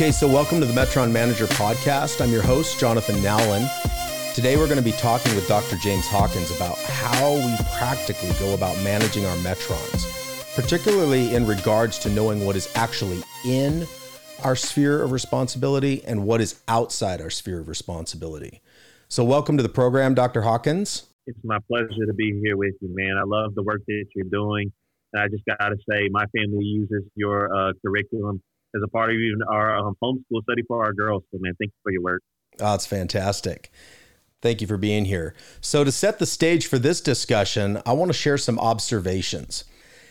Okay, so welcome to the Metron Manager Podcast. I'm your host, Jonathan Nowlin. Today we're going to be talking with Dr. James Hawkins about how we practically go about managing our Metrons, particularly in regards to knowing what is actually in our sphere of responsibility and what is outside our sphere of responsibility. So, welcome to the program, Dr. Hawkins. It's my pleasure to be here with you, man. I love the work that you're doing. And I just got to say, my family uses your uh, curriculum as a part of even our um, homeschool study for our girls. So, man, thank you for your work. Oh, it's fantastic. Thank you for being here. So, to set the stage for this discussion, I want to share some observations.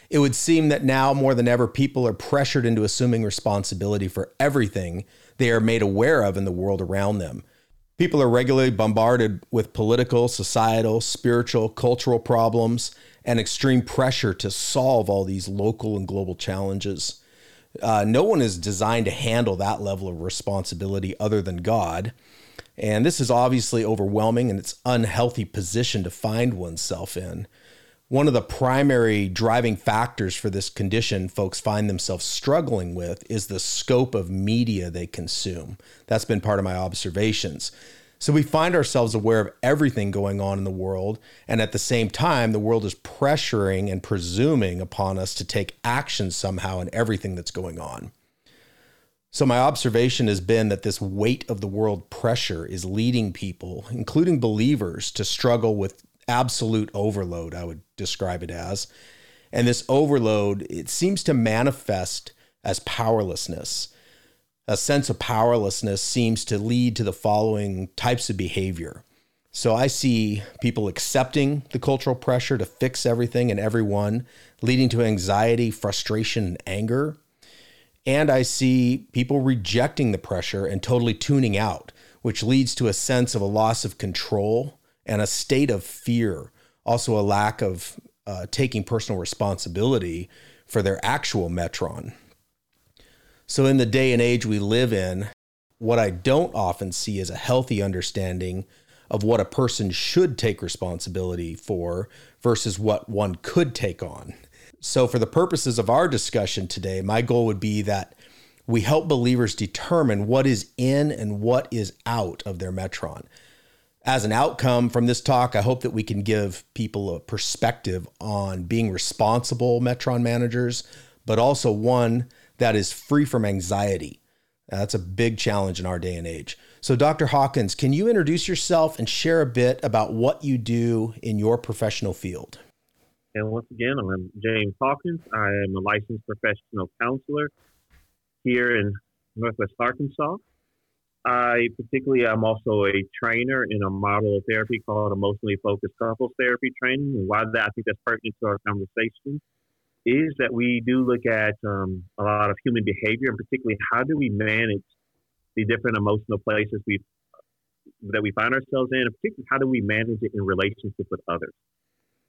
It would seem that now more than ever, people are pressured into assuming responsibility for everything they are made aware of in the world around them. People are regularly bombarded with political, societal, spiritual, cultural problems and extreme pressure to solve all these local and global challenges. Uh, no one is designed to handle that level of responsibility other than God. And this is obviously overwhelming and it's unhealthy position to find oneself in. One of the primary driving factors for this condition folks find themselves struggling with is the scope of media they consume. That's been part of my observations. So we find ourselves aware of everything going on in the world. And at the same time, the world is pressuring and presuming upon us to take action somehow in everything that's going on. So, my observation has been that this weight of the world pressure is leading people, including believers, to struggle with absolute overload, I would describe it as. And this overload, it seems to manifest as powerlessness a sense of powerlessness seems to lead to the following types of behavior. So I see people accepting the cultural pressure to fix everything and everyone, leading to anxiety, frustration, and anger. And I see people rejecting the pressure and totally tuning out, which leads to a sense of a loss of control and a state of fear, also a lack of uh, taking personal responsibility for their actual metron. So, in the day and age we live in, what I don't often see is a healthy understanding of what a person should take responsibility for versus what one could take on. So, for the purposes of our discussion today, my goal would be that we help believers determine what is in and what is out of their metron. As an outcome from this talk, I hope that we can give people a perspective on being responsible metron managers, but also one that is free from anxiety. Uh, that's a big challenge in our day and age. So, Dr. Hawkins, can you introduce yourself and share a bit about what you do in your professional field? And once again, I'm James Hawkins. I am a licensed professional counselor here in Northwest Arkansas. I particularly, I'm also a trainer in a model of therapy called emotionally focused couples therapy training. And why that I think that's pertinent to our conversation is that we do look at um, a lot of human behavior, and particularly how do we manage the different emotional places we that we find ourselves in, and particularly how do we manage it in relationship with others.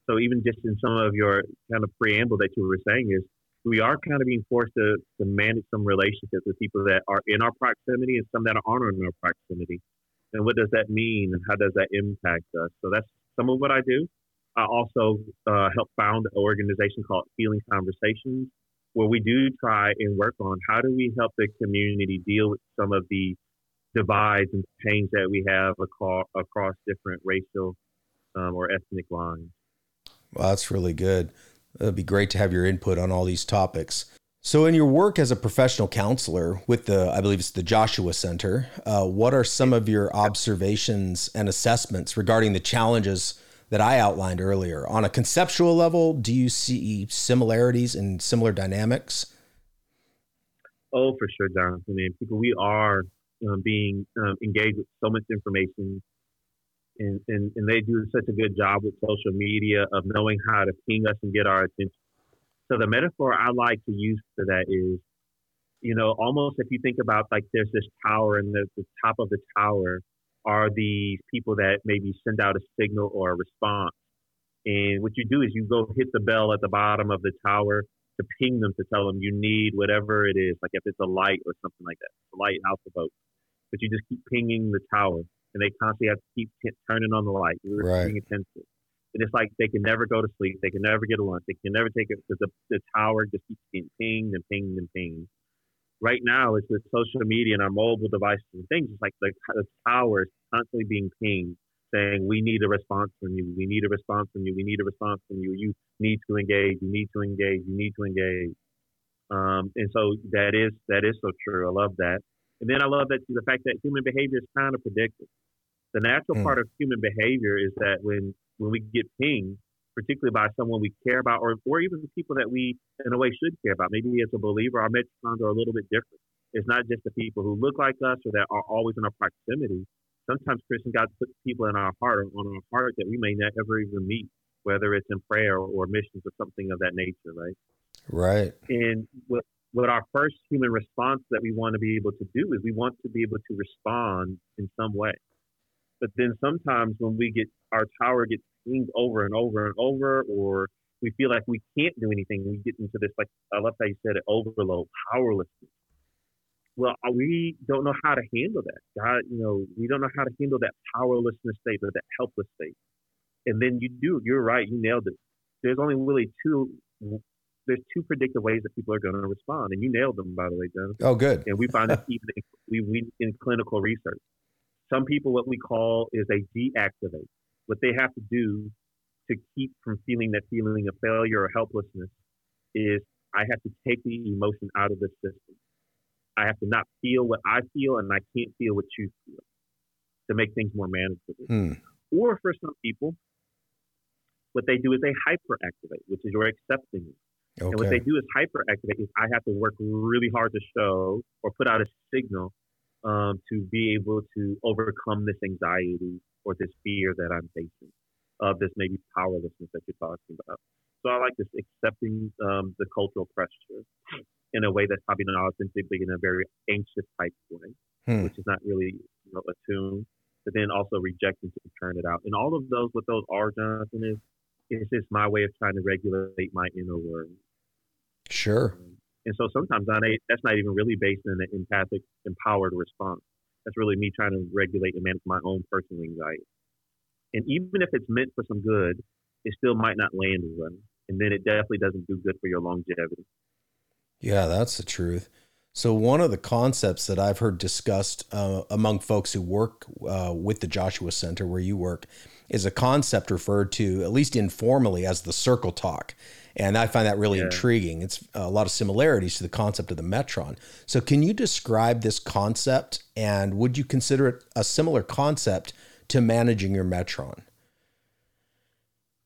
So even just in some of your kind of preamble that you were saying is we are kind of being forced to, to manage some relationships with people that are in our proximity and some that aren't in our proximity. And what does that mean and how does that impact us? So that's some of what I do. I also uh, help found an organization called Healing Conversations, where we do try and work on how do we help the community deal with some of the divides and pains that we have across, across different racial um, or ethnic lines. Well, that's really good. It'd be great to have your input on all these topics. So, in your work as a professional counselor with the, I believe it's the Joshua Center, uh, what are some of your observations and assessments regarding the challenges that I outlined earlier. On a conceptual level, do you see similarities and similar dynamics? Oh, for sure, Jonathan. And people, we are um, being um, engaged with so much information and, and, and they do such a good job with social media of knowing how to ping us and get our attention. So the metaphor I like to use for that is, you know, almost if you think about like there's this tower and the, the top of the tower are these people that maybe send out a signal or a response. And what you do is you go hit the bell at the bottom of the tower to ping them to tell them you need whatever it is, like if it's a light or something like that, a light alpha boat. But you just keep pinging the tower and they constantly have to keep t- turning on the light. We're right. paying attention. And it's like they can never go to sleep. They can never get a lunch. They can never take it because the, the tower just keeps getting pinged and pinged and pinged. Right now, it's with social media and our mobile devices and things. It's like the, the tower is constantly being pinged, saying, "We need a response from you. We need a response from you. We need a response from you. You need to engage. You need to engage. You need to engage." Um, and so that is that is so true. I love that. And then I love that the fact that human behavior is kind of predictive. The natural mm. part of human behavior is that when when we get pinged, particularly by someone we care about, or or even people that we in a way should care about, maybe as a believer, our metrons are a little bit different. It's not just the people who look like us or that are always in our proximity. Sometimes Christian God puts people in our heart or on our heart that we may never even meet, whether it's in prayer or missions or something of that nature, right? Right. And what what our first human response that we want to be able to do is we want to be able to respond in some way. But then sometimes when we get our tower gets pinged over and over and over, or we feel like we can't do anything, we get into this like I love how you said it, overload, powerlessness. Well, uh, we don't know how to handle that. God, you know, we don't know how to handle that powerlessness state or that helpless state. And then you do, you're right, you nailed it. There's only really two there's two predictive ways that people are going to respond, and you nailed them, by the way, John. Oh, good. And we find that even in, we, we in clinical research, some people what we call is a deactivate. What they have to do to keep from feeling that feeling of failure or helplessness is I have to take the emotion out of the system. I have to not feel what I feel, and I can't feel what you feel to make things more manageable. Hmm. Or for some people, what they do is they hyperactivate, which is you're accepting it. Okay. And what they do is hyperactivate is I have to work really hard to show or put out a signal um, to be able to overcome this anxiety or this fear that I'm facing of this maybe powerlessness that you're talking about. So I like this accepting um, the cultural pressure in a way that's probably not authentically in a very anxious type way, hmm. which is not really you know, attuned, but then also rejecting to turn it out. And all of those, what those are, Jonathan, is it's just my way of trying to regulate my inner world. Sure. Um, and so sometimes not, that's not even really based in an empathic, empowered response. That's really me trying to regulate and manage my own personal anxiety. And even if it's meant for some good, it still might not land well. And then it definitely doesn't do good for your longevity. Yeah, that's the truth. So, one of the concepts that I've heard discussed uh, among folks who work uh, with the Joshua Center, where you work, is a concept referred to, at least informally, as the circle talk. And I find that really yeah. intriguing. It's a lot of similarities to the concept of the Metron. So, can you describe this concept and would you consider it a similar concept to managing your Metron?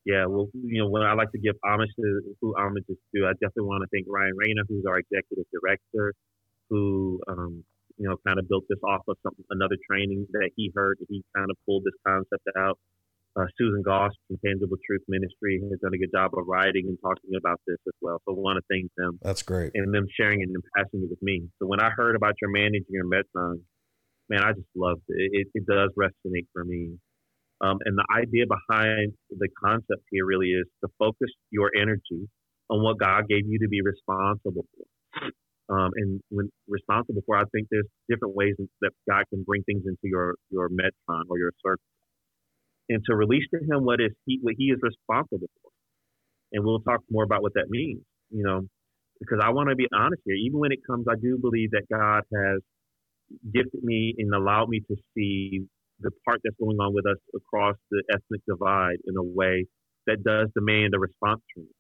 Yeah, well, you know, when I like to give homage to who homage is due, I definitely want to thank Ryan Rayner, who's our executive director, who um, you know kind of built this off of some another training that he heard. He kind of pulled this concept out. Uh, Susan Goss from Tangible Truth Ministry has done a good job of writing and talking about this as well. So I want to thank them. That's great. And them sharing it and passing it with me. So when I heard about your managing your Metron, man, I just loved it. It, it does resonate for me. Um, and the idea behind the concept here really is to focus your energy on what God gave you to be responsible for. Um, and when responsible for, I think there's different ways that God can bring things into your your metron or your circle, and to release to Him what is He what He is responsible for. And we'll talk more about what that means, you know, because I want to be honest here. Even when it comes, I do believe that God has gifted me and allowed me to see the part that's going on with us across the ethnic divide in a way that does demand a response from me.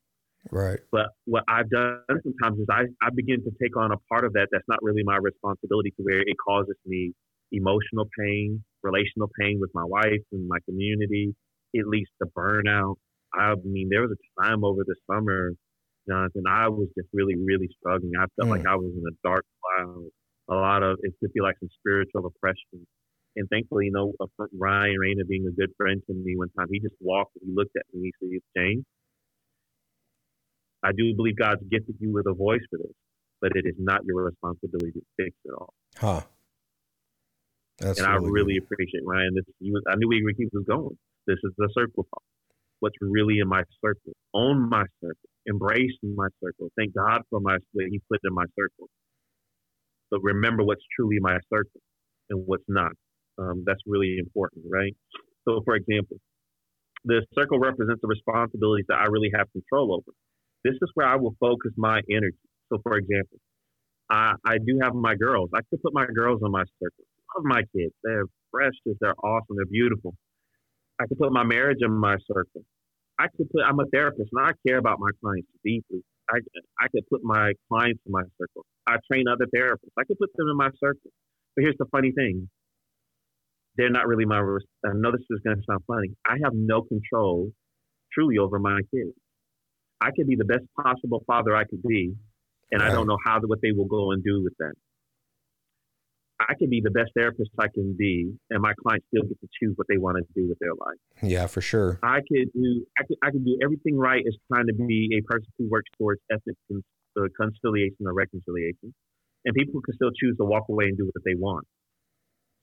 Right. But what I've done sometimes is I, I begin to take on a part of that that's not really my responsibility to where it causes me emotional pain, relational pain with my wife and my community. It leads to burnout. I mean, there was a time over the summer, Jonathan, I was just really, really struggling. I felt mm. like I was in a dark cloud. A lot of, it could be like some spiritual oppression. And thankfully, you know, Ryan Rayner being a good friend to me one time, he just walked and he looked at me and he said, James, I do believe God's gifted you with a voice for this, but it is not your responsibility to fix it all. Huh. That's and really I really good. appreciate Ryan. This was, I knew where he was going. This is the circle talk. What's really in my circle? Own my circle. Embrace my circle. Thank God for my what He put in my circle. But remember what's truly my circle and what's not. Um, that's really important, right? So, for example, the circle represents the responsibilities that I really have control over. This is where I will focus my energy. So, for example, I, I do have my girls. I could put my girls on my circle. Love my kids. They're precious. They're awesome. They're beautiful. I could put my marriage in my circle. I could put. I'm a therapist, and I care about my clients deeply. I I could put my clients in my circle. I train other therapists. I could put them in my circle. But here's the funny thing: they're not really my. I know this is going to sound funny. I have no control, truly, over my kids. I could be the best possible father I could be, and right. I don't know how what they will go and do with that. I can be the best therapist I can be, and my clients still get to choose what they want to do with their life. Yeah, for sure. I could do I could, I could do everything right as trying to be a person who works towards ethnic uh, conciliation or reconciliation, and people can still choose to walk away and do what they want.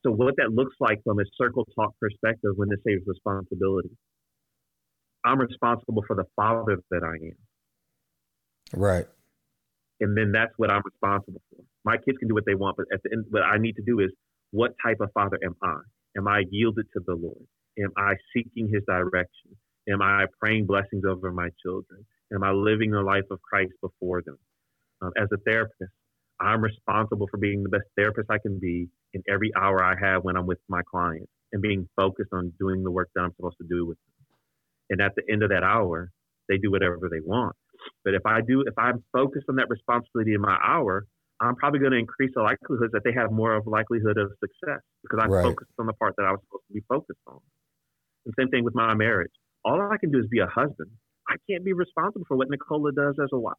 So what that looks like from a circle talk perspective when this says responsibility. I'm responsible for the father that I am. Right. And then that's what I'm responsible for. My kids can do what they want, but at the end, what I need to do is what type of father am I? Am I yielded to the Lord? Am I seeking his direction? Am I praying blessings over my children? Am I living the life of Christ before them? Um, as a therapist, I'm responsible for being the best therapist I can be in every hour I have when I'm with my clients and being focused on doing the work that I'm supposed to do with them. And at the end of that hour, they do whatever they want. But if I do, if I'm focused on that responsibility in my hour, I'm probably going to increase the likelihood that they have more of likelihood of success because I'm right. focused on the part that I was supposed to be focused on. And same thing with my marriage. All I can do is be a husband. I can't be responsible for what Nicola does as a wife.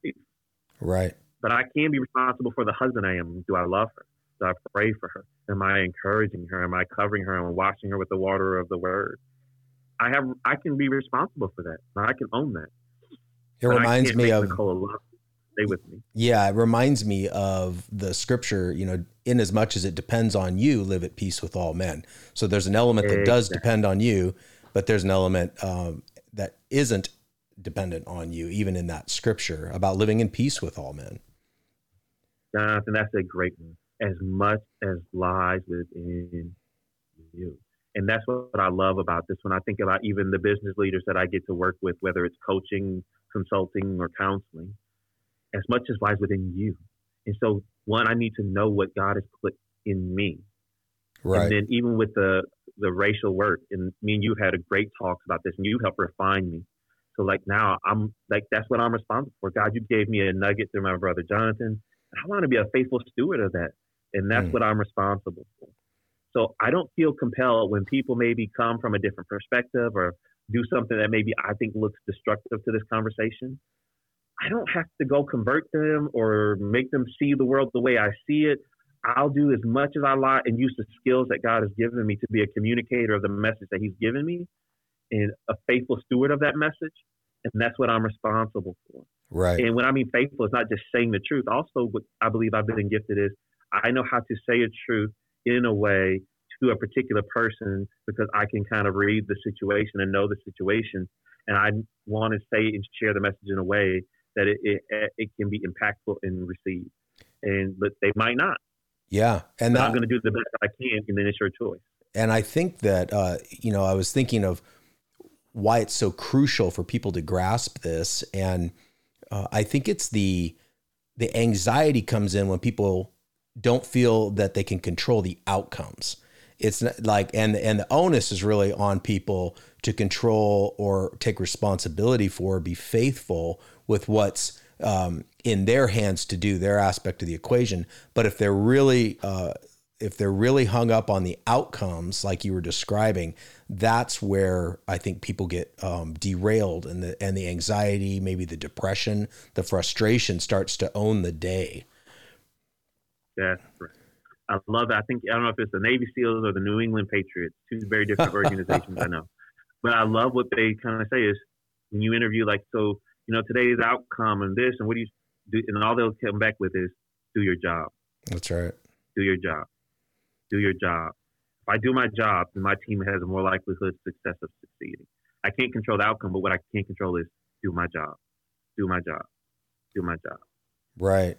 Right. But I can be responsible for the husband I am. Do I love her? Do I pray for her? Am I encouraging her? Am I covering her and washing her with the water of the word? I have I can be responsible for that. I can own that. It but reminds me of stay with me. Yeah, it reminds me of the scripture, you know, in as much as it depends on you, live at peace with all men. So there's an element that does depend on you, but there's an element um, that isn't dependent on you, even in that scripture about living in peace with all men. Jonathan, that's a great one. As much as lies within you. And that's what I love about this. When I think about even the business leaders that I get to work with, whether it's coaching, consulting, or counseling, as much as lies within you. And so, one, I need to know what God has put in me. Right. And then, even with the the racial work, and me and you had a great talks about this, and you helped refine me. So, like now, I'm like that's what I'm responsible for. God, you gave me a nugget through my brother Jonathan. I want to be a faithful steward of that, and that's mm. what I'm responsible for. So I don't feel compelled when people maybe come from a different perspective or do something that maybe I think looks destructive to this conversation. I don't have to go convert them or make them see the world the way I see it. I'll do as much as I like and use the skills that God has given me to be a communicator of the message that He's given me and a faithful steward of that message. And that's what I'm responsible for. Right. And when I mean faithful, it's not just saying the truth. Also, what I believe I've been gifted is I know how to say a truth in a way to a particular person because I can kind of read the situation and know the situation. And I want to say and share the message in a way that it, it, it can be impactful and received. And but they might not. Yeah, and that, I'm going to do the best I can, and then it's your choice. And I think that uh, you know I was thinking of why it's so crucial for people to grasp this, and uh, I think it's the the anxiety comes in when people don't feel that they can control the outcomes. It's not like and and the onus is really on people to control or take responsibility for, be faithful with what's um, in their hands to do their aspect of the equation. But if they're really uh, if they're really hung up on the outcomes, like you were describing, that's where I think people get um, derailed, and the and the anxiety, maybe the depression, the frustration starts to own the day. That's right. I love it. I think I don't know if it's the Navy SEALs or the New England Patriots, two very different organizations. I know, but I love what they kind of say is when you interview like so. You know, today's outcome and this and what do you do, and all they'll come back with is do your job. That's right. Do your job. Do your job. If I do my job, then my team has a more likelihood of success of succeeding. I can't control the outcome, but what I can control is do my job. Do my job. Do my job. Right.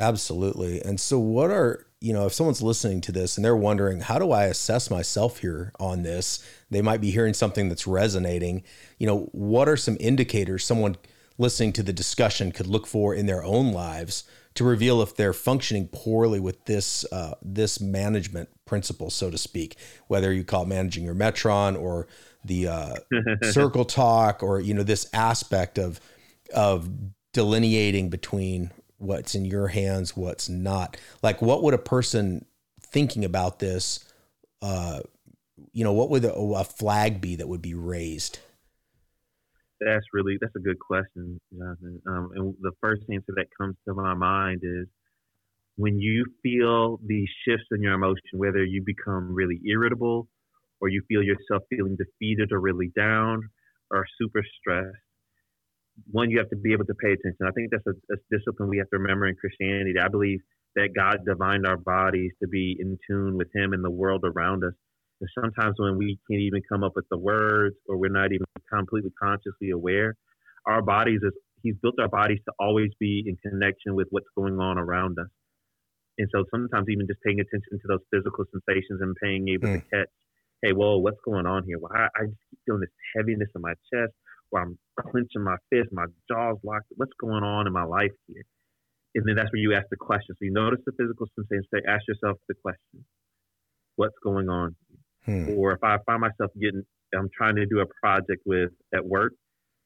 Absolutely. And so, what are, you know, if someone's listening to this and they're wondering, how do I assess myself here on this? They might be hearing something that's resonating. You know, what are some indicators someone listening to the discussion could look for in their own lives to reveal if they're functioning poorly with this uh, this management principle, so to speak? Whether you call it managing your Metron or the uh, circle talk, or you know, this aspect of of delineating between what's in your hands, what's not. Like, what would a person thinking about this, uh, you know, what would a, a flag be that would be raised? That's really that's a good question, Jonathan. Um, and the first answer that comes to my mind is when you feel these shifts in your emotion, whether you become really irritable, or you feel yourself feeling defeated or really down, or super stressed one, you have to be able to pay attention. I think that's a, a discipline we have to remember in Christianity. I believe that God designed our bodies to be in tune with Him and the world around us. And sometimes when we can't even come up with the words or we're not even completely consciously aware, our bodies is He's built our bodies to always be in connection with what's going on around us. And so sometimes even just paying attention to those physical sensations and paying able mm. to catch, hey, whoa, what's going on here? Well, I, I just keep feeling this heaviness in my chest where I'm clenching my fist, my jaw's locked. What's going on in my life here? And then that's where you ask the question. So you notice the physical sensation. Say, ask yourself the question: What's going on? Hmm. Or if I find myself getting, I'm trying to do a project with at work,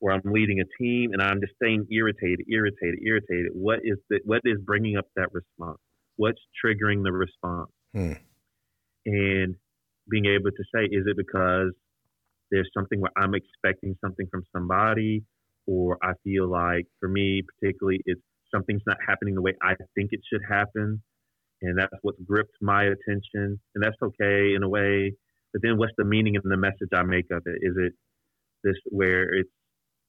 where I'm leading a team, and I'm just staying irritated, irritated, irritated. What is the, what is bringing up that response? What's triggering the response? Hmm. And being able to say, is it because there's something where I'm expecting something from somebody, or I feel like for me particularly, it's something's not happening the way I think it should happen, and that's what's gripped my attention, and that's okay in a way. But then, what's the meaning and the message I make of it? Is it this where it's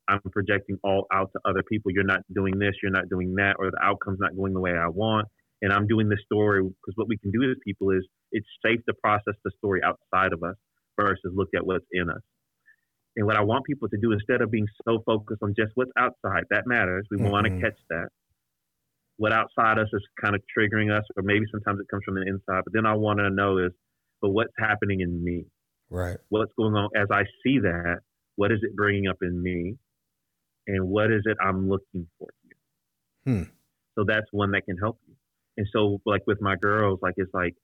I'm projecting all out to other people? You're not doing this, you're not doing that, or the outcome's not going the way I want, and I'm doing this story because what we can do as people is it's safe to process the story outside of us versus look at what's in us. And what I want people to do instead of being so focused on just what's outside, that matters. We mm-hmm. want to catch that. What outside us is kind of triggering us, or maybe sometimes it comes from the inside. But then I want to know is, but what's happening in me? Right. What's going on as I see that? What is it bringing up in me? And what is it I'm looking for here? Hmm. So that's one that can help you. And so, like with my girls, like it's like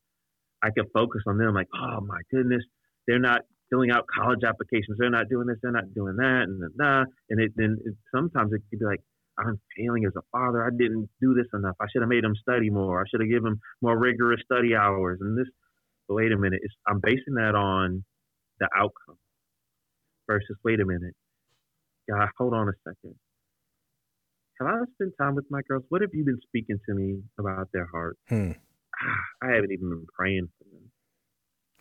I can focus on them, like, oh my goodness, they're not filling out college applications. They're not doing this. They're not doing that. And nah. And it then it, sometimes it could be like, I'm failing as a father. I didn't do this enough. I should have made them study more. I should have given them more rigorous study hours. And this, but wait a minute. It's, I'm basing that on the outcome versus, wait a minute. God, hold on a second. Have I spent time with my girls? What have you been speaking to me about their heart? Hmm. I haven't even been praying for.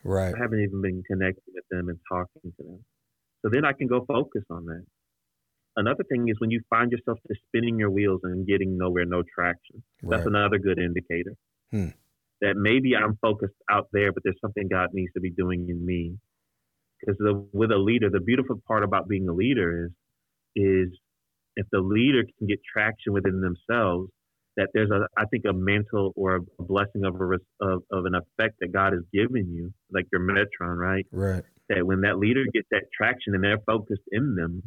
Right. I haven't even been connecting with them and talking to them. So then I can go focus on that. Another thing is when you find yourself just spinning your wheels and getting nowhere, no traction. That's another good indicator. Hmm. That maybe I'm focused out there, but there's something God needs to be doing in me. Because with a leader, the beautiful part about being a leader is, is if the leader can get traction within themselves, that there's a I think a mental or a blessing of a of, of an effect that God has given you, like your metron, right? Right. That when that leader gets that traction and they're focused in them,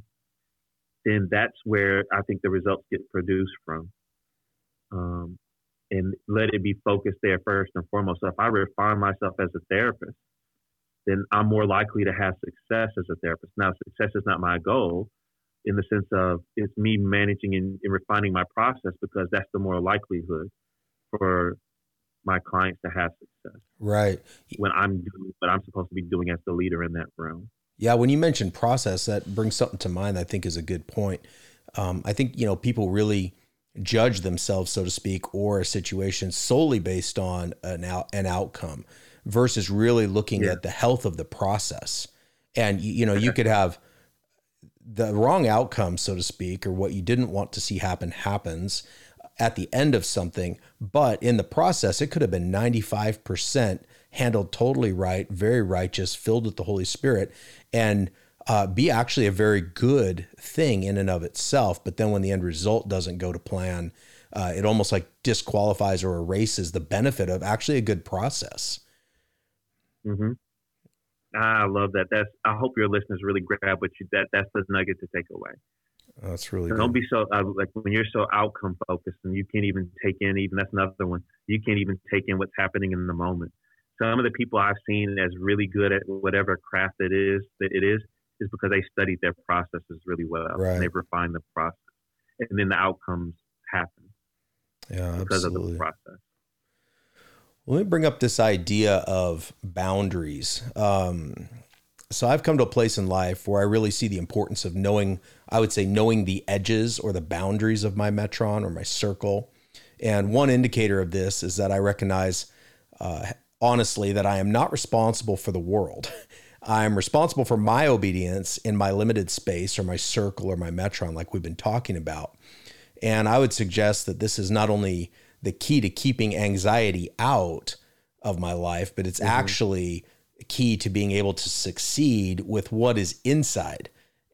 then that's where I think the results get produced from. Um, and let it be focused there first and foremost. So if I refine myself as a therapist, then I'm more likely to have success as a therapist. Now, success is not my goal, in the sense of it's me managing and, and refining my process because that's the more likelihood for my clients to have success. Right. When I'm doing what I'm supposed to be doing as the leader in that room. Yeah, when you mention process, that brings something to mind. I think is a good point. Um, I think you know people really judge themselves, so to speak, or a situation solely based on an out, an outcome versus really looking yeah. at the health of the process. And you, you know, you could have the wrong outcome, so to speak, or what you didn't want to see happen happens at the end of something, but in the process, it could have been 95% handled totally right, very righteous, filled with the Holy Spirit, and uh, be actually a very good thing in and of itself. But then when the end result doesn't go to plan, uh, it almost like disqualifies or erases the benefit of actually a good process. Mm-hmm. I love that. That's. I hope your listeners really grab what you that. That's the nugget to take away. that's really. Don't be so uh, like when you're so outcome focused and you can't even take in even that's another one. You can't even take in what's happening in the moment. Some of the people I've seen as really good at whatever craft it is that it is is because they studied their processes really well right. and they've refined the process, and then the outcomes happen. Yeah, because absolutely. of the process. Let me bring up this idea of boundaries. Um, so I've come to a place in life where I really see the importance of knowing, I would say, knowing the edges or the boundaries of my metron or my circle. And one indicator of this is that I recognize, uh, honestly, that I am not responsible for the world. I'm responsible for my obedience in my limited space or my circle or my metron, like we've been talking about. And I would suggest that this is not only the key to keeping anxiety out of my life, but it's mm-hmm. actually key to being able to succeed with what is inside.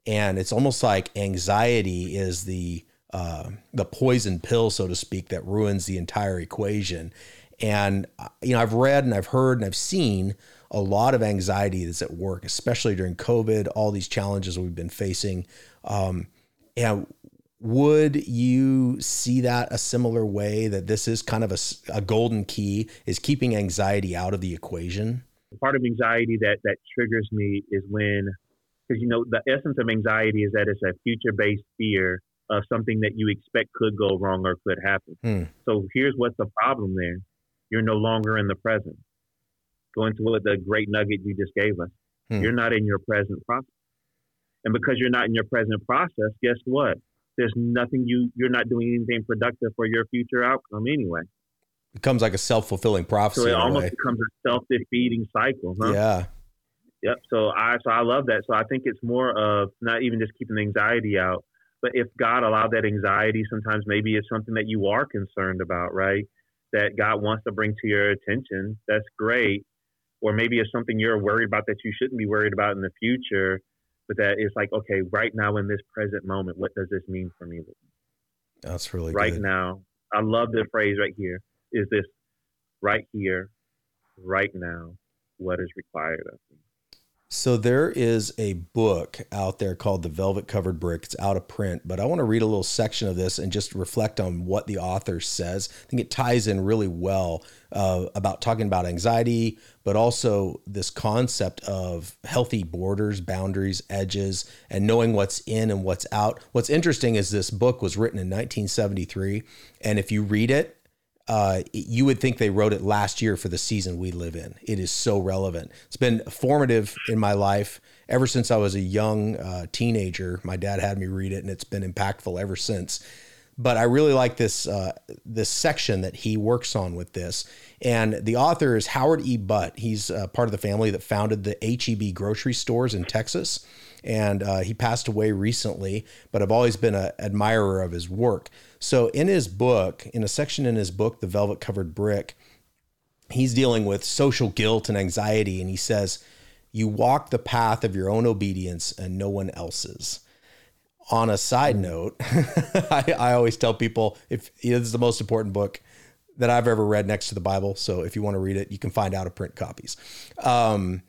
And it's almost like anxiety is the uh, the poison pill, so to speak, that ruins the entire equation. And uh, you know, I've read and I've heard and I've seen a lot of anxiety that's at work, especially during COVID, all these challenges we've been facing. Um, and would you see that a similar way that this is kind of a, a golden key is keeping anxiety out of the equation? Part of anxiety that that triggers me is when because you know the essence of anxiety is that it's a future based fear of something that you expect could go wrong or could happen. Hmm. so here's what's the problem there. You're no longer in the present. Going to what the great nugget you just gave us. Hmm. you're not in your present process. And because you're not in your present process guess what there's nothing you you're not doing anything productive for your future outcome anyway. It becomes like a self fulfilling prophecy. So it almost becomes a self defeating cycle. Huh? Yeah. Yep. So I so I love that. So I think it's more of not even just keeping the anxiety out, but if God allowed that anxiety, sometimes maybe it's something that you are concerned about, right? That God wants to bring to your attention. That's great. Or maybe it's something you're worried about that you shouldn't be worried about in the future but that is like, okay, right now in this present moment, what does this mean for me? That's really right good. now. I love the phrase right here. Is this right here, right now? What is required of me? So there is a book out there called The Velvet Covered Brick. It's out of print, but I want to read a little section of this and just reflect on what the author says. I think it ties in really well uh, about talking about anxiety, but also this concept of healthy borders, boundaries, edges, and knowing what's in and what's out. What's interesting is this book was written in 1973, and if you read it, uh, you would think they wrote it last year for the season we live in. It is so relevant. It's been formative in my life ever since I was a young uh, teenager. My dad had me read it, and it's been impactful ever since. But I really like this uh, this section that he works on with this, and the author is Howard E. Butt. He's uh, part of the family that founded the HEB grocery stores in Texas, and uh, he passed away recently. But I've always been an admirer of his work. So in his book, in a section in his book, The Velvet Covered Brick, he's dealing with social guilt and anxiety. And he says, You walk the path of your own obedience and no one else's. On a side note, I, I, always tell people if it's the most important book that I've ever read next to the Bible. So if you want to read it, you can find out of print copies. Um,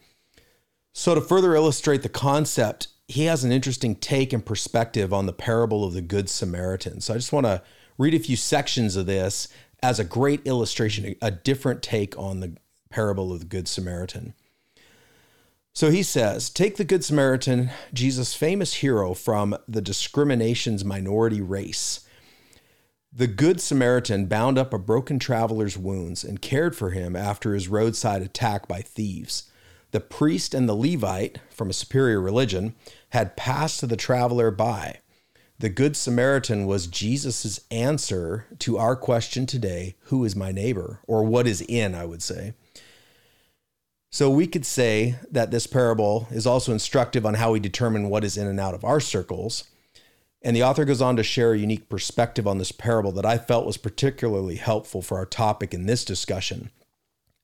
so to further illustrate the concept, he has an interesting take and perspective on the parable of the Good Samaritan. So I just want to read a few sections of this as a great illustration, a different take on the parable of the Good Samaritan. So he says, Take the Good Samaritan, Jesus' famous hero from the discrimination's minority race. The Good Samaritan bound up a broken traveler's wounds and cared for him after his roadside attack by thieves. The priest and the Levite, from a superior religion, had passed the traveler by. The Good Samaritan was Jesus' answer to our question today who is my neighbor? Or what is in, I would say. So we could say that this parable is also instructive on how we determine what is in and out of our circles. And the author goes on to share a unique perspective on this parable that I felt was particularly helpful for our topic in this discussion.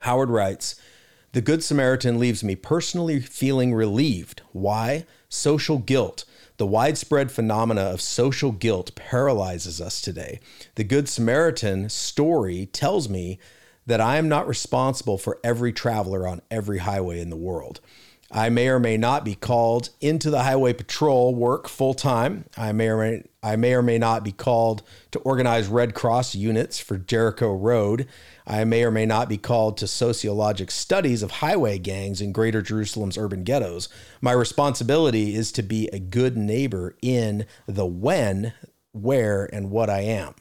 Howard writes, The Good Samaritan leaves me personally feeling relieved. Why? Social guilt. The widespread phenomena of social guilt paralyzes us today. The Good Samaritan story tells me that I am not responsible for every traveler on every highway in the world. I may or may not be called into the highway patrol work full time. I may or may I may or may not be called to organize Red Cross units for Jericho Road. I may or may not be called to sociologic studies of highway gangs in greater Jerusalem's urban ghettos. My responsibility is to be a good neighbor in the when, where, and what I am.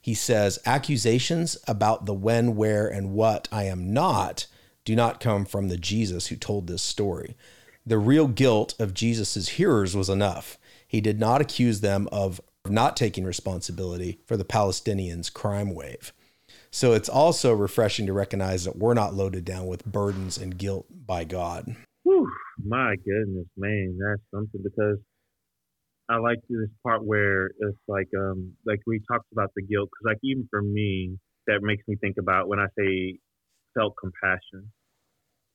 He says, accusations about the when, where, and what I am not do not come from the Jesus who told this story. The real guilt of Jesus' hearers was enough. He did not accuse them of not taking responsibility for the Palestinians' crime wave. So it's also refreshing to recognize that we're not loaded down with burdens and guilt by God. Whew, my goodness, man, that's something because I like this part where it's like, um, like we talked about the guilt because, like, even for me, that makes me think about when I say felt compassion,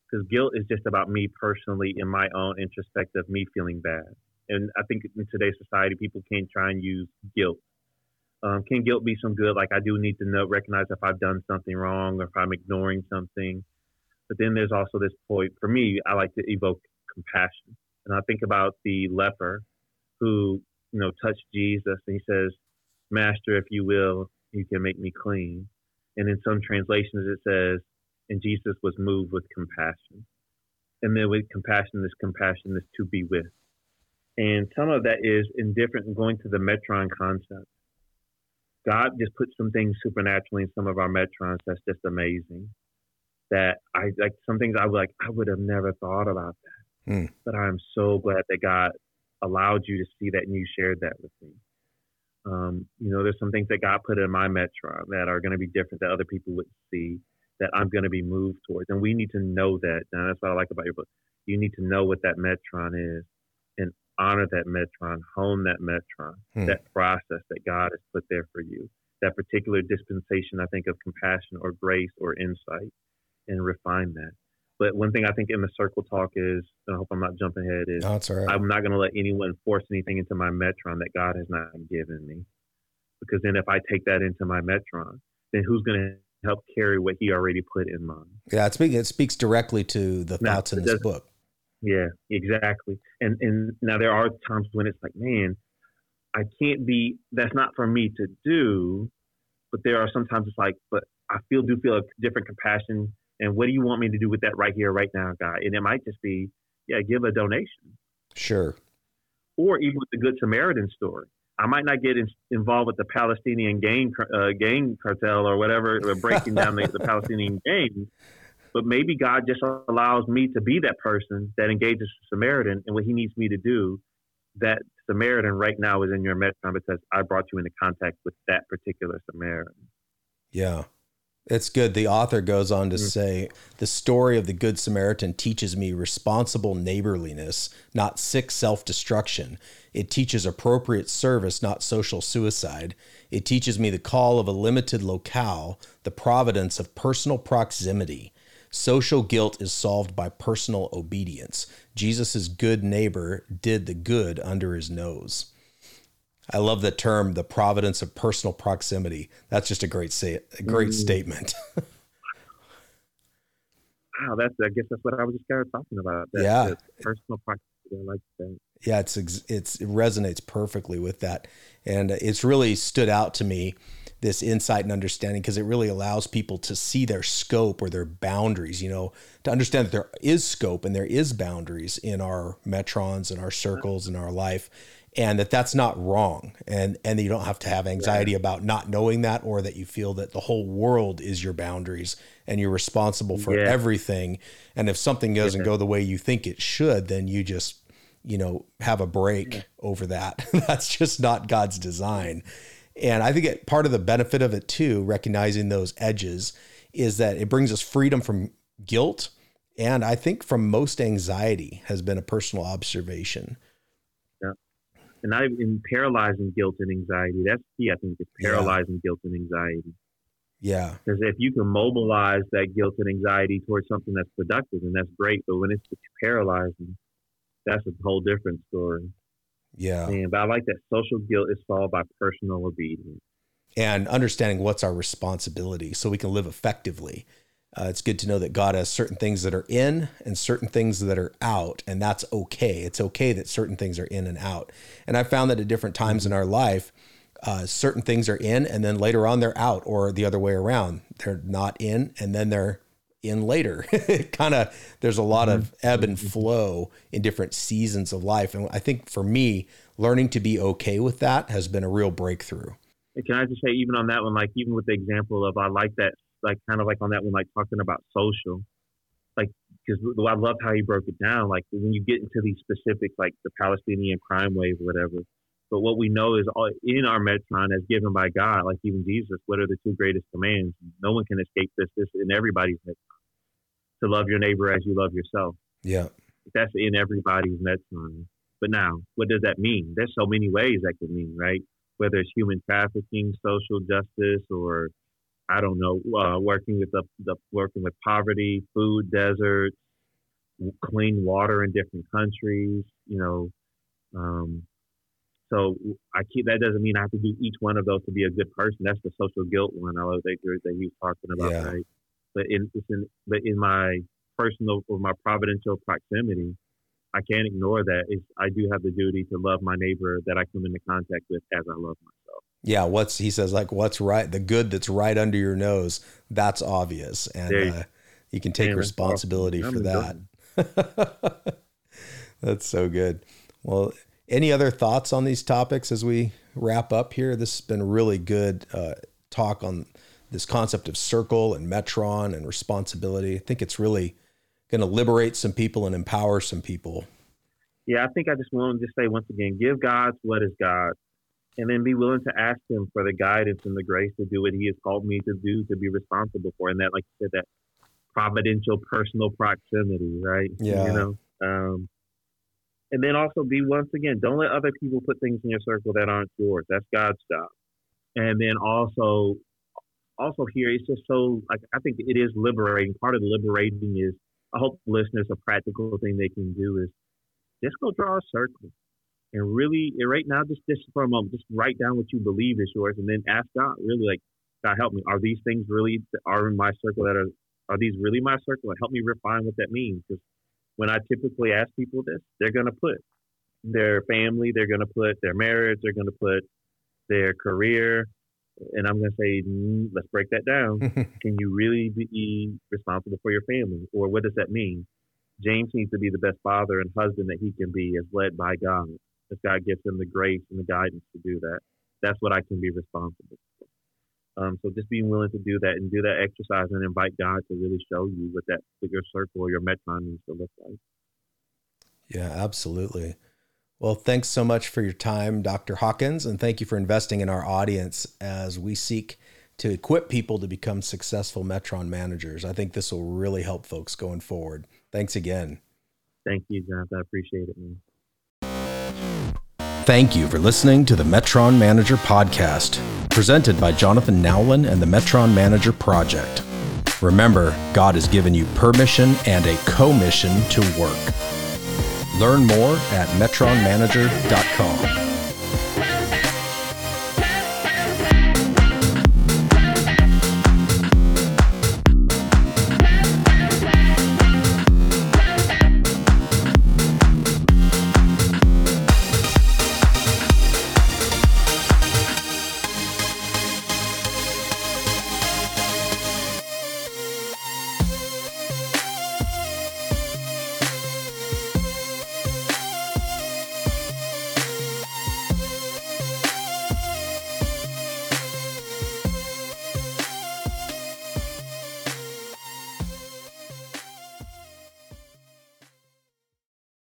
because guilt is just about me personally in my own introspective, me feeling bad. And I think in today's society, people can try and use guilt um, can guilt be some good? Like I do need to know, recognize if I've done something wrong or if I'm ignoring something. But then there's also this point for me. I like to evoke compassion, and I think about the leper who you know touched Jesus, and he says, "Master, if you will, you can make me clean." And in some translations, it says, "And Jesus was moved with compassion." And then with compassion, this compassion is to be with. And some of that is indifferent going to the metron concept God just put some things supernaturally in some of our metrons that's just amazing. That I like some things I would like I would have never thought about that. Mm. But I'm so glad that God allowed you to see that and you shared that with me. Um, you know, there's some things that God put in my metron that are going to be different that other people would see that I'm going to be moved towards, and we need to know that. And that's what I like about your book. You need to know what that metron is, and honor that metron, hone that metron, hmm. that process that God has put there for you, that particular dispensation, I think, of compassion or grace or insight, and refine that. But one thing I think in the circle talk is, I hope I'm not jumping ahead, is no, I'm not going to let anyone force anything into my metron that God has not given me. Because then if I take that into my metron, then who's going to help carry what he already put in mind. Yeah, it speaks, it speaks directly to the thoughts in this book. Yeah, exactly. And and now there are times when it's like, man, I can't be. That's not for me to do. But there are sometimes it's like, but I feel do feel a different compassion. And what do you want me to do with that right here, right now, guy? And it might just be, yeah, give a donation. Sure. Or even with the Good Samaritan story. I might not get in, involved with the Palestinian gang uh, gang cartel or whatever, or breaking down the, the Palestinian gang, but maybe God just allows me to be that person that engages the Samaritan and what he needs me to do. That Samaritan right now is in your metron because I brought you into contact with that particular Samaritan. Yeah. It's good. The author goes on to mm-hmm. say the story of the Good Samaritan teaches me responsible neighborliness, not sick self destruction. It teaches appropriate service, not social suicide. It teaches me the call of a limited locale, the providence of personal proximity. Social guilt is solved by personal obedience. Jesus' good neighbor did the good under his nose. I love the term, the providence of personal proximity. That's just a great say, a great mm. statement. wow, that's I guess that's what I was just kind of talking about. That, yeah, personal proximity. I like that. Yeah, it's it's it resonates perfectly with that, and it's really stood out to me this insight and understanding because it really allows people to see their scope or their boundaries, you know, to understand that there is scope and there is boundaries in our metrons and our circles and our life and that that's not wrong and and you don't have to have anxiety about not knowing that or that you feel that the whole world is your boundaries and you're responsible for yeah. everything and if something doesn't yeah. go the way you think it should then you just you know, have a break yeah. over that. That's just not God's design. And I think it, part of the benefit of it too, recognizing those edges, is that it brings us freedom from guilt. And I think from most anxiety has been a personal observation. And I in paralyzing guilt and anxiety, that's key, I think, is paralyzing yeah. guilt and anxiety. Yeah. Because if you can mobilize that guilt and anxiety towards something that's productive, and that's great. But when it's paralyzing, that's a whole different story. Yeah. Man, but I like that social guilt is solved by personal obedience. And understanding what's our responsibility so we can live effectively. Uh, it's good to know that God has certain things that are in and certain things that are out, and that's okay. It's okay that certain things are in and out. And I found that at different times in our life, uh, certain things are in, and then later on they're out, or the other way around. They're not in, and then they're in later. kind of there's a lot of mm-hmm. ebb and flow in different seasons of life, and I think for me, learning to be okay with that has been a real breakthrough. Can I just say, even on that one, like even with the example of I like that, like kind of like on that one, like talking about social, like because I love how you broke it down. Like when you get into these specifics, like the Palestinian crime wave, or whatever. But what we know is all, in our Metron, as given by God, like even Jesus, what are the two greatest commands? No one can escape this. This in everybody's Metron to love your neighbor as you love yourself. Yeah. That's in everybody's Metron. But now, what does that mean? There's so many ways that could mean, right? Whether it's human trafficking, social justice, or I don't know, uh, working with the, the working with poverty, food deserts, clean water in different countries. You know, um, so I keep that doesn't mean I have to do each one of those to be a good person. That's the social guilt one. I love that that he was talking about, yeah. right? but in, in but in my personal or my providential proximity, I can't ignore that. It's, I do have the duty to love my neighbor that I come into contact with as I love myself. Yeah, what's he says like what's right, the good that's right under your nose, that's obvious, and you, uh, you, can take responsibility for that. that's so good. Well, any other thoughts on these topics as we wrap up here? This has been really good uh, talk on this concept of circle and metron and responsibility. I think it's really going to liberate some people and empower some people. Yeah, I think I just want to just say once again, give God what is God, and then be willing to ask Him for the guidance and the grace to do what He has called me to do, to be responsible for, and that, like you said, that providential, personal proximity, right? Yeah. You know, um, and then also be once again, don't let other people put things in your circle that aren't yours. That's God's job. And then also also here, it's just so like I think it is liberating. Part of the liberating is I hope listeners a practical thing they can do is just go draw a circle and really and right now just just for a moment just write down what you believe is yours and then ask God really like God help me are these things really are in my circle that are are these really my circle and help me refine what that means because when I typically ask people this they're going to put their family they're going to put their marriage they're going to put their career and I'm going to say, mm, let's break that down. Can you really be responsible for your family? Or what does that mean? James needs to be the best father and husband that he can be as led by God. As God gives them the grace and the guidance to do that. That's what I can be responsible for. Um, so just being willing to do that and do that exercise and invite God to really show you what that bigger circle or your metron needs to look like. Yeah, absolutely. Well, thanks so much for your time, Dr. Hawkins, and thank you for investing in our audience as we seek to equip people to become successful Metron managers. I think this will really help folks going forward. Thanks again. Thank you, Jonathan. I appreciate it, man. Thank you for listening to the Metron Manager Podcast, presented by Jonathan Nowlin and the Metron Manager Project. Remember, God has given you permission and a commission to work. Learn more at metronmanager.com.